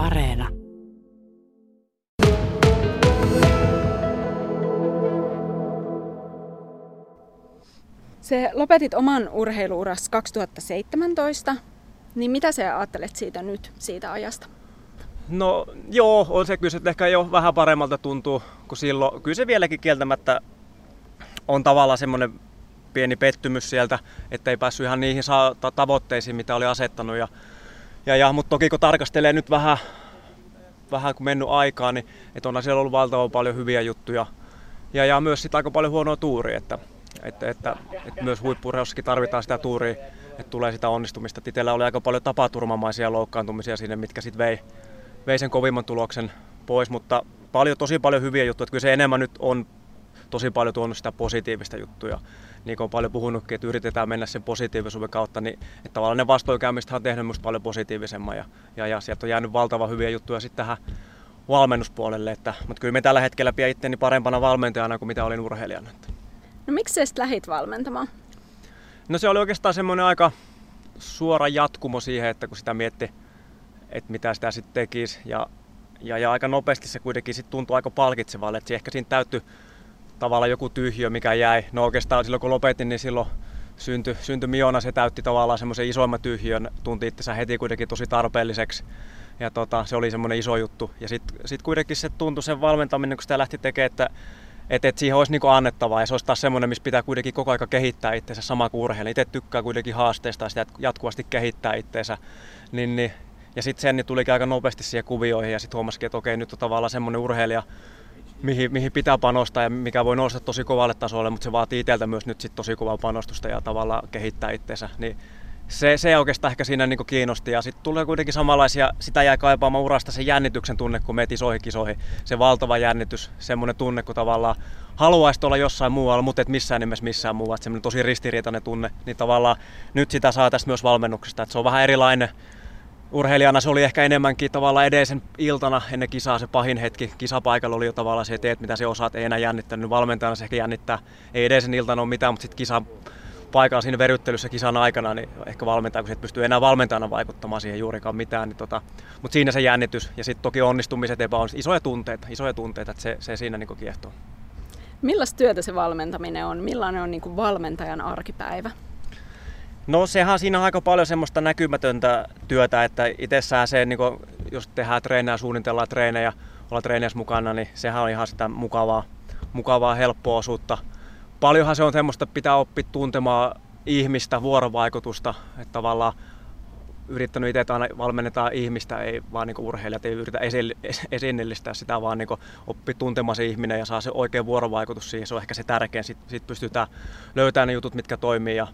Areena. Se lopetit oman urheiluuras 2017, niin mitä sä ajattelet siitä nyt, siitä ajasta? No joo, on se kyllä, että ehkä jo vähän paremmalta tuntuu kuin silloin. Kyllä se vieläkin kieltämättä on tavallaan semmoinen pieni pettymys sieltä, että ei päässyt ihan niihin tavoitteisiin, mitä oli asettanut. Ja, ja, ja, mutta toki kun tarkastelee nyt vähän, vähän kun mennyt aikaa, niin että on siellä ollut valtavan paljon hyviä juttuja. Ja, ja myös sitä aika paljon huonoa tuuria, että, että, että, että myös huippurheussakin tarvitaan sitä tuuria, että tulee sitä onnistumista. Itsellä oli aika paljon tapaturmamaisia loukkaantumisia sinne, mitkä sitten vei, vei sen kovimman tuloksen pois, mutta paljon, tosi paljon hyviä juttuja. Että kyllä se enemmän nyt on tosi paljon tuonut sitä positiivista juttuja. Niin kuin on paljon puhunutkin, että yritetään mennä sen positiivisuuden kautta, niin että tavallaan ne vastoinkäymistä on tehnyt minusta paljon positiivisemman ja, ja, ja sieltä on jäänyt valtavan hyviä juttuja sitten tähän valmennuspuolelle, että, mutta kyllä me tällä hetkellä pidän itteni parempana valmentajana kuin mitä olin urheilijana. No miksi sä sitten lähit valmentamaan? No se oli oikeastaan semmoinen aika suora jatkumo siihen, että kun sitä mietti, että mitä sitä sitten tekisi ja, ja, ja aika nopeasti se kuitenkin sitten tuntui aika palkitsevalle, että se ehkä siinä täytyy tavallaan joku tyhjö, mikä jäi. No oikeastaan silloin kun lopetin, niin silloin syntyi, syntyi Miona, se täytti tavallaan semmoisen isoimman tyhjön, tunti itsensä heti kuitenkin tosi tarpeelliseksi. Ja tota, se oli semmoinen iso juttu. Ja sitten sit kuitenkin se tuntui sen valmentaminen, kun sitä lähti tekemään, että että et siihen olisi niinku annettavaa ja se olisi taas semmoinen, missä pitää kuitenkin koko aika kehittää itseensä sama kuin urheilija. Itse tykkää kuitenkin haasteista ja sitä jatkuvasti kehittää itseensä. Niin, niin, ja sitten sen niin tulikin aika nopeasti siihen kuvioihin ja sitten huomasikin, että okei, nyt on tavallaan semmoinen urheilija, mihin, mihin pitää panostaa ja mikä voi nousta tosi kovalle tasolle, mutta se vaatii itseltä myös nyt sit tosi kovaa panostusta ja tavallaan kehittää itseensä. Niin se, se oikeastaan ehkä siinä niin kiinnosti ja sitten tulee kuitenkin samanlaisia, sitä jäi kaipaamaan urasta se jännityksen tunne, kun meet isoihin kisoihin. Se valtava jännitys, semmoinen tunne, kun tavallaan haluaisi olla jossain muualla, mutta et missään nimessä missään muualla. Semmoinen tosi ristiriitainen tunne, niin tavallaan nyt sitä saa tästä myös valmennuksesta, että se on vähän erilainen urheilijana se oli ehkä enemmänkin tavallaan edellisen iltana ennen kisaa se pahin hetki. Kisapaikalla oli jo tavallaan se, teet mitä se osaat, ei enää jännittänyt. Valmentajana se ehkä jännittää. Ei edellisen iltana ole mitään, mutta sitten kisan paikalla siinä veryttelyssä kisan aikana, niin ehkä valmentaja, kun se et pysty enää valmentajana vaikuttamaan siihen juurikaan mitään. Niin tota, mutta siinä se jännitys ja sitten toki onnistumiset epäonnistumiset, isoja tunteita, isoja tunteita, että se, se siinä niin kiehtoo. Millaista työtä se valmentaminen on? Millainen on niin valmentajan arkipäivä? No sehän siinä on aika paljon semmoista näkymätöntä työtä, että itsessään se, niin kun, jos tehdään treenejä, suunnitellaan treenejä, olla treeneissä mukana, niin sehän on ihan sitä mukavaa, mukavaa helppoa osuutta. Paljonhan se on semmoista, että pitää oppia tuntemaan ihmistä, vuorovaikutusta, että tavallaan yrittänyt itse, että aina valmennetaan ihmistä, ei vaan niin urheilijat, ei yritä esinnellistää sitä, vaan niin oppi tuntemaan se ihminen ja saa se oikea vuorovaikutus siihen. Se on ehkä se tärkein. Sitten sit pystytään löytämään ne jutut, mitkä toimii ja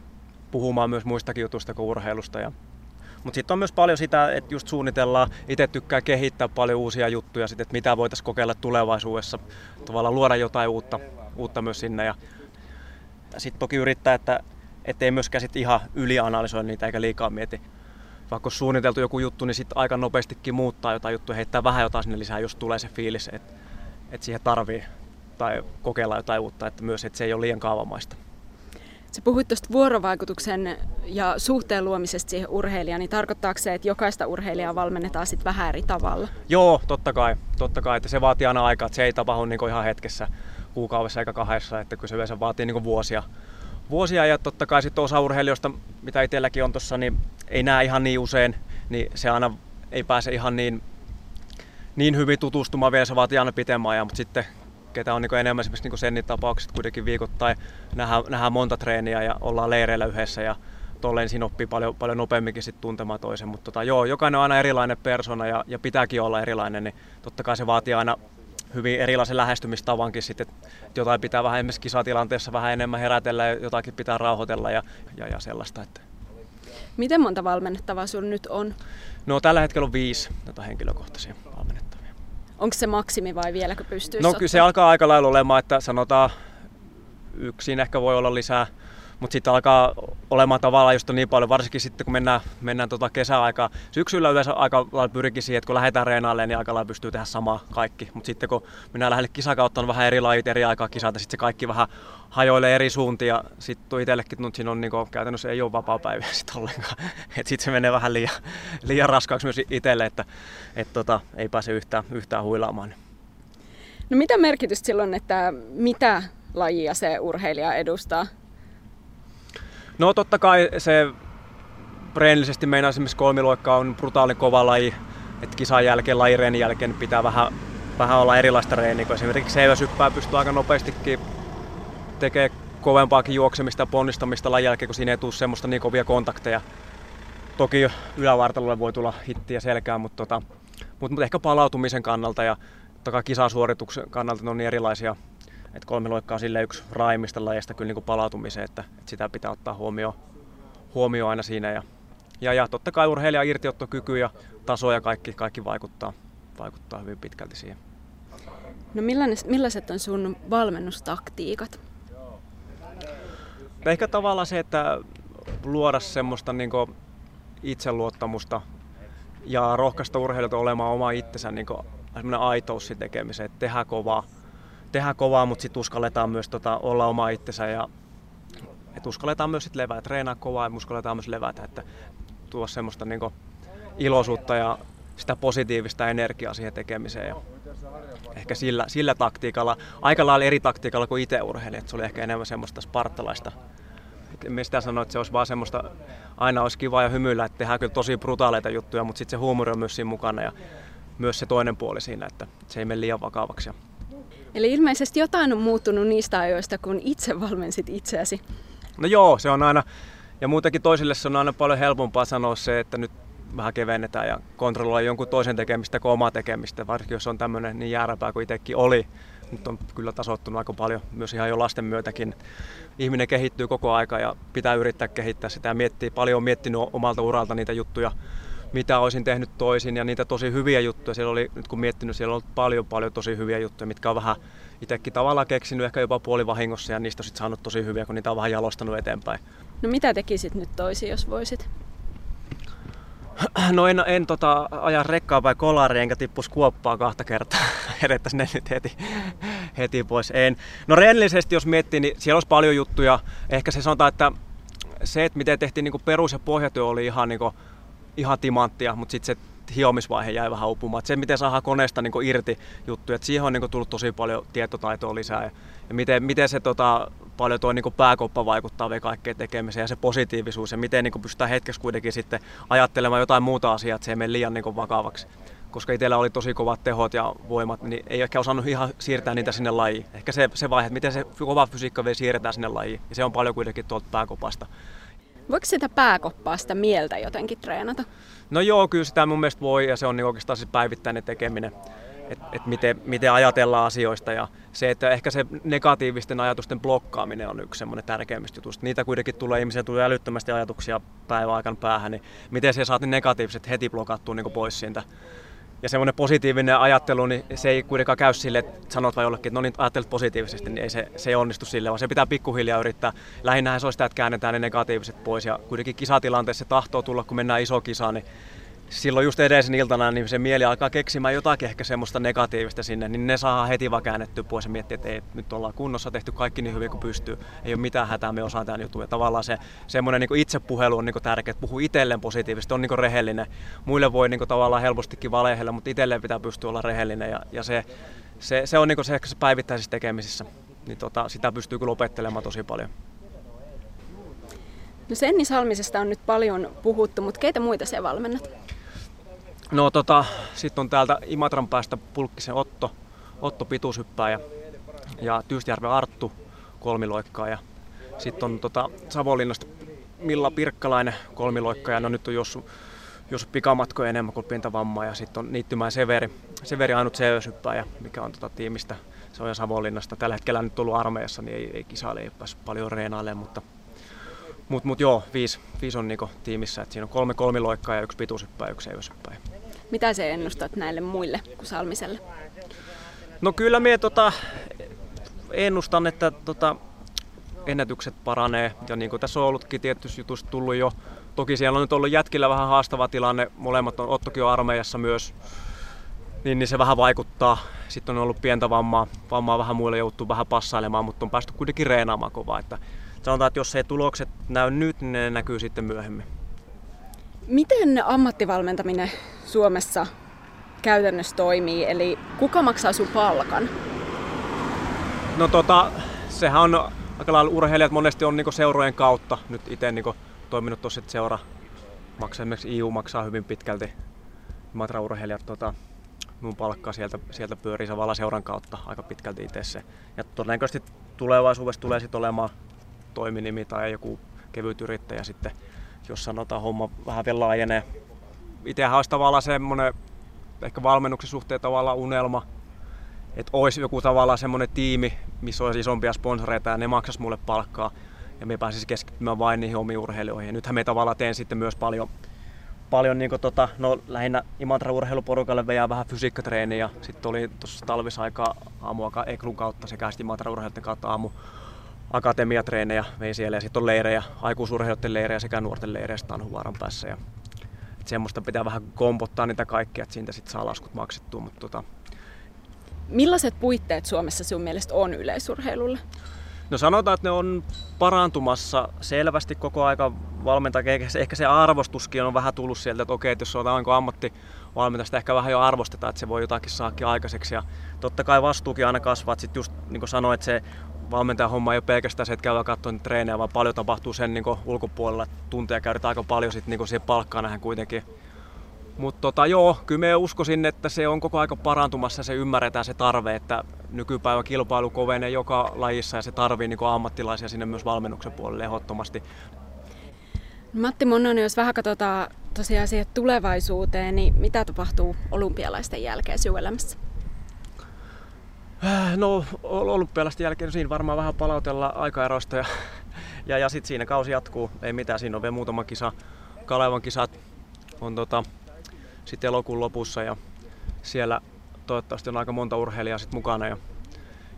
puhumaan myös muistakin jutusta kuin urheilusta. Ja mutta sitten on myös paljon sitä, että just suunnitellaan, itse tykkää kehittää paljon uusia juttuja, sit, että mitä voitaisiin kokeilla tulevaisuudessa, tavallaan luoda jotain uutta, uutta myös sinne. Ja, sitten toki yrittää, että ei myöskään sit ihan ylianalysoi niitä eikä liikaa mieti. Vaikka on suunniteltu joku juttu, niin sitten aika nopeastikin muuttaa jotain juttuja, heittää vähän jotain sinne lisää, jos tulee se fiilis, että, että siihen tarvii tai kokeilla jotain uutta, että myös että se ei ole liian kaavamaista. Sä puhuit tuosta vuorovaikutuksen ja suhteen luomisesta siihen urheilijaan, niin tarkoittaako se, että jokaista urheilijaa valmennetaan sitten vähän eri tavalla? Joo, totta kai. Totta kai, että se vaatii aina aikaa, että se ei tapahdu niin ihan hetkessä, kuukaudessa eikä kahdessa, että kyllä se yleensä vaatii niin vuosia. Vuosia ja totta kai sitten osa urheilijoista, mitä itselläkin on tuossa, niin ei näe ihan niin usein, niin se aina ei pääse ihan niin, niin hyvin tutustumaan vielä, se vaatii aina pitemmän ajan, mutta sitten ketä on niin enemmän esimerkiksi niin sen tapaukset kuitenkin viikoittain nähdään, nähdään monta treeniä ja ollaan leireillä yhdessä ja tolleen siinä oppii paljon, paljon nopeamminkin sit tuntemaan toisen. Mutta tota, joo, jokainen on aina erilainen persona ja, ja pitääkin olla erilainen, niin totta kai se vaatii aina hyvin erilaisen lähestymistavankin sitten, että jotain pitää vähän esimerkiksi kisatilanteessa vähän enemmän herätellä ja jotakin pitää rauhoitella ja, ja, ja sellaista. Että. Miten monta valmennettavaa sinulla nyt on? No tällä hetkellä on viisi henkilökohtaisia valmennettavia. Onko se maksimi vai vieläkö pystyy No kyllä se alkaa aika lailla olemaan, että sanotaan yksin ehkä voi olla lisää, mutta sitten alkaa olemaan tavallaan just niin paljon, varsinkin sitten kun mennään, mennään tota kesäaikaa. Syksyllä yleensä aika lailla pyrkii siihen, että kun lähdetään reenaille, niin aika lailla pystyy tehdä samaa kaikki. Mutta sitten kun mennään lähelle kisakautta, on vähän eri lajit, eri aikaa kisata, sitten se kaikki vähän hajoilee eri suuntia. Sitten itsellekin, että siinä on niin kuin, käytännössä ei ole vapaa-päiviä sitten ollenkaan. Sitten se menee vähän liian, liian raskaaksi myös itselle, että et tota, ei pääse yhtään, yhtään huilaamaan. No mitä merkitystä silloin, että mitä lajia se urheilija edustaa? No totta kai se reenillisesti meinaa esimerkiksi kolmiloikka on brutaali kova laji, että kisan jälkeen, lajireenin jälkeen pitää vähän, vähän olla erilaista reeniä, esimerkiksi seiväsyppää pystyy aika nopeastikin tekemään kovempaakin juoksemista ja ponnistamista lajin jälkeen, kun siinä ei tule semmoista niin kovia kontakteja. Toki ylävartalolle voi tulla hittiä selkään, mutta, tota, mutta, mutta ehkä palautumisen kannalta ja kisasuorituksen kannalta ne on niin erilaisia että kolmiloikka on sille yksi raimista lajista kyllä niin kuin palautumiseen, että, että, sitä pitää ottaa huomioon, huomioon aina siinä. Ja, ja, ja totta kai urheilija irtiottokyky ja taso ja kaikki, kaikki vaikuttaa, vaikuttaa hyvin pitkälti siihen. No millaiset on sun valmennustaktiikat? Ehkä tavallaan se, että luoda semmoista niin itseluottamusta ja rohkaista urheilijoita olemaan oma itsensä niin semmoinen aitous tekemiseen, että tehdään kovaa, tehdä kovaa, mutta sitten uskalletaan myös tota, olla oma itsensä ja et uskalletaan myös sit levätä, treenaa kovaa ja uskalletaan myös levätä, että tuo semmoista niin iloisuutta ja sitä positiivista energiaa siihen tekemiseen. Ja ehkä sillä, sillä taktiikalla, aika lailla eri taktiikalla kuin itse urheilin, että se oli ehkä enemmän semmoista spartalaista. En sitä sano, että se olisi vaan semmoista, aina olisi kiva ja hymyillä, että tehdään kyllä tosi brutaaleita juttuja, mutta sitten se huumori on myös siinä mukana ja myös se toinen puoli siinä, että se ei mene liian vakavaksi. Eli ilmeisesti jotain on muuttunut niistä ajoista, kun itse valmensit itseäsi. No joo, se on aina, ja muutenkin toisille se on aina paljon helpompaa sanoa se, että nyt vähän kevennetään ja kontrolloida jonkun toisen tekemistä kuin omaa tekemistä, varsinkin jos on tämmöinen niin jääräpää kuin itsekin oli. Nyt on kyllä tasoittunut aika paljon myös ihan jo lasten myötäkin. Ihminen kehittyy koko aika ja pitää yrittää kehittää sitä ja miettiä, paljon on miettinyt omalta uralta niitä juttuja, mitä olisin tehnyt toisin ja niitä tosi hyviä juttuja. Siellä oli, nyt kun miettinyt, siellä on ollut paljon paljon tosi hyviä juttuja, mitkä on vähän itsekin tavallaan keksinyt ehkä jopa puolivahingossa ja niistä on sitten saanut tosi hyviä, kun niitä on vähän jalostanut eteenpäin. No mitä tekisit nyt toisin, jos voisit? No en, en tota, aja rekkaa vai kolari enkä tippus kuoppaa kahta kertaa. Edettäisiin ne nyt heti, heti pois. En. No rehellisesti jos miettii, niin siellä olisi paljon juttuja. Ehkä se sanotaan, että se, että miten tehtiin niin perus- ja pohjatyö oli ihan niin kuin ihan timanttia, mutta sitten se hiomisvaihe jäi vähän upumaan. Se, miten saadaan koneesta niin irti juttuja, että siihen on niin tullut tosi paljon tietotaitoa lisää. Ja, ja miten, miten se tota, paljon tuo niin pääkoppa vaikuttaa vielä kaikkeen tekemiseen ja se positiivisuus ja miten niin pystytään hetkessä kuitenkin sitten ajattelemaan jotain muuta asiaa, että se ei mene liian niin vakavaksi. Koska itsellä oli tosi kovat tehot ja voimat, niin ei ehkä osannut ihan siirtää niitä sinne lajiin. Ehkä se, se vaihe, että miten se kova fysiikka vielä siirretään sinne lajiin. Ja se on paljon kuitenkin tuolta pääkopasta. Voiko sitä pääkoppaa, sitä mieltä jotenkin treenata? No joo, kyllä sitä mun mielestä voi ja se on niin oikeastaan se päivittäinen tekeminen. Että et miten, miten ajatellaan asioista ja se, että ehkä se negatiivisten ajatusten blokkaaminen on yksi semmoinen tärkeimmistä jutusta. Niitä kuitenkin tulee, ihmisiä tulee älyttömästi ajatuksia päivän aikana päähän, niin miten se saat ne negatiiviset heti blokattua niin pois siitä ja semmoinen positiivinen ajattelu, niin se ei kuitenkaan käy sille, että sanot vai jollekin, että no niin ajattelet positiivisesti, niin ei se, se ei onnistu sille, vaan se pitää pikkuhiljaa yrittää. Lähinnä se on sitä, että käännetään ne negatiiviset pois ja kuitenkin kisatilanteessa se tahtoo tulla, kun mennään iso kisaan, niin silloin just edellisen iltana niin se mieli alkaa keksimään jotakin ehkä semmoista negatiivista sinne, niin ne saa heti vaan käännettyä pois ja miettiä, että ei, nyt ollaan kunnossa, tehty kaikki niin hyvin kuin pystyy, ei ole mitään hätää, me osaan tämän jutun. Ja tavallaan se semmoinen niin itsepuhelu on niin tärkeä, että puhuu itselleen positiivisesti, on niin rehellinen. Muille voi niin tavallaan helpostikin valehella, mutta itselleen pitää pystyä olla rehellinen ja, ja se, se, se, on niin se, se päivittäisissä tekemisissä. Niin tota, sitä pystyy kyllä opettelemaan tosi paljon. No Senni Salmisesta on nyt paljon puhuttu, mutta keitä muita se valmennat? No tota, sitten on täältä Imatran päästä Pulkkisen Otto, Otto pituushyppää ja, Tyystjärven Arttu kolmiloikkaa ja sitten on tota Savonlinnasta Milla Pirkkalainen kolmiloikka ja no nyt on jos, jos pikamatkoja enemmän kuin pientä vammaa ja sitten on Niittymään Severi, Severi ainut ja mikä on tota tiimistä. Se on jo Savonlinnasta. Tällä hetkellä nyt tullut armeijassa, niin ei, ei kisaile, ei päässyt paljon reenailemaan, mutta mutta mut joo, viisi, viisi on niinku tiimissä. Et siinä on kolme kolmiloikkaa ja yksi pituushyppää ja yksi seiväshyppää. Mitä se ennustat näille muille kuin Salmiselle? No kyllä minä tota, ennustan, että tota, ennätykset paranee. Ja niin kuin tässä on ollutkin tietysti jutusta tullut jo, toki siellä on nyt ollut jätkillä vähän haastava tilanne, molemmat on, Ottokin on armeijassa myös, niin, niin se vähän vaikuttaa. Sitten on ollut pientä vammaa, vammaa vähän muille joutuu vähän passailemaan, mutta on päästy kuitenkin reenaamaan kovaa. Että sanotaan, että jos ei tulokset näy nyt, niin ne näkyy sitten myöhemmin. Miten ammattivalmentaminen Suomessa käytännössä toimii? Eli kuka maksaa sun palkan? No tota, sehän on aika lailla urheilijat monesti on niinku seurojen kautta. Nyt itse niinku toiminut tuossa, että seura maksaa, esimerkiksi EU maksaa hyvin pitkälti Matra-urheilijat tota, mun palkkaa sieltä, sieltä pyörii samalla seuran kautta aika pitkälti itse se. Ja todennäköisesti tulevaisuudessa tulee sitten olemaan toiminimi tai joku kevyt yrittäjä sitten, jos sanotaan homma vähän vielä laajenee. Itsehän olisi tavallaan semmoinen ehkä valmennuksen suhteen tavallaan unelma, että olisi joku tavallaan semmoinen tiimi, missä olisi isompia sponsoreita ja ne maksaisi mulle palkkaa ja me pääsisi keskittymään vain niihin omiin urheilijoihin. Ja nythän me tavallaan teen sitten myös paljon, paljon niin tota, no, lähinnä Imatra urheiluporukalle vejää vähän fysiikkatreeniä sitten oli tuossa talvisaikaa aamuaika Eklun kautta sekä Imatra urheilijoiden kautta aamu akatemiatreenejä vei siellä ja sitten on leirejä, aikuisurheilijoiden leirejä sekä nuorten leirejä Tanhuvaaran päässä. Ja, että semmoista pitää vähän kompottaa niitä kaikkia, että siitä sitten saa laskut maksettua. Mutta tota... Millaiset puitteet Suomessa sun mielestä on yleisurheilulle? No sanotaan, että ne on parantumassa selvästi koko aika valmentaa. Ehkä se arvostuskin on vähän tullut sieltä, että okei, että jos on ammattivalmentajasta, ehkä vähän jo arvostetaan, että se voi jotakin saakin aikaiseksi. Ja totta kai vastuukin aina kasvaa. Että sit just niin kuin sanoin, että se valmentajan homma ei ole pelkästään se, että käydään katsomaan treenejä, vaan paljon tapahtuu sen niin ulkopuolella. Tunteja käydään aika paljon sit, niin siihen palkkaan nähdään kuitenkin. Mutta tota, joo, kyllä me uskoisin, että se on koko aika parantumassa ja se ymmärretään se tarve, että nykypäivä kilpailu kovenee joka lajissa ja se tarvii niin ammattilaisia sinne myös valmennuksen puolelle ehdottomasti. Matti Monnonen, jos vähän katsotaan tosiaan siihen tulevaisuuteen, niin mitä tapahtuu olympialaisten jälkeen syölämässä? Äh, no olympialaisten jälkeen siinä varmaan vähän palautella aikaeroista ja, ja, ja sitten siinä kausi jatkuu. Ei mitään, siinä on vielä muutama kisa. Kalevan kisat on tota, sitten elokuun lopussa ja siellä toivottavasti on aika monta urheilijaa sit mukana. Ja,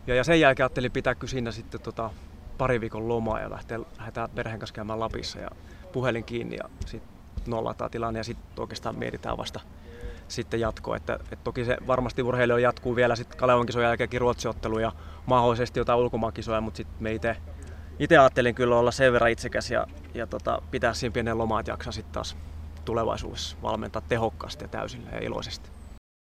ja, ja sen jälkeen ajattelin pitääkö siinä sitten tota, pari viikon lomaa ja lähteä, lähdetään perheen kanssa käymään Lapissa ja puhelin kiinni ja sitten nollataan tilanne ja sitten oikeastaan mietitään vasta sitten jatkoa. Että, että toki se varmasti urheilijoilla jatkuu vielä sitten Kalevan kisojen jälkeenkin ruotsiottelu ja mahdollisesti jotain ulkomaankisoja, mutta sitten me itse itse ajattelin kyllä olla sen verran itsekäs ja, ja tota, pitää siinä pienen lomaa, että jaksaa sitten taas tulevaisuudessa valmentaa tehokkaasti ja täysillä ja iloisesti.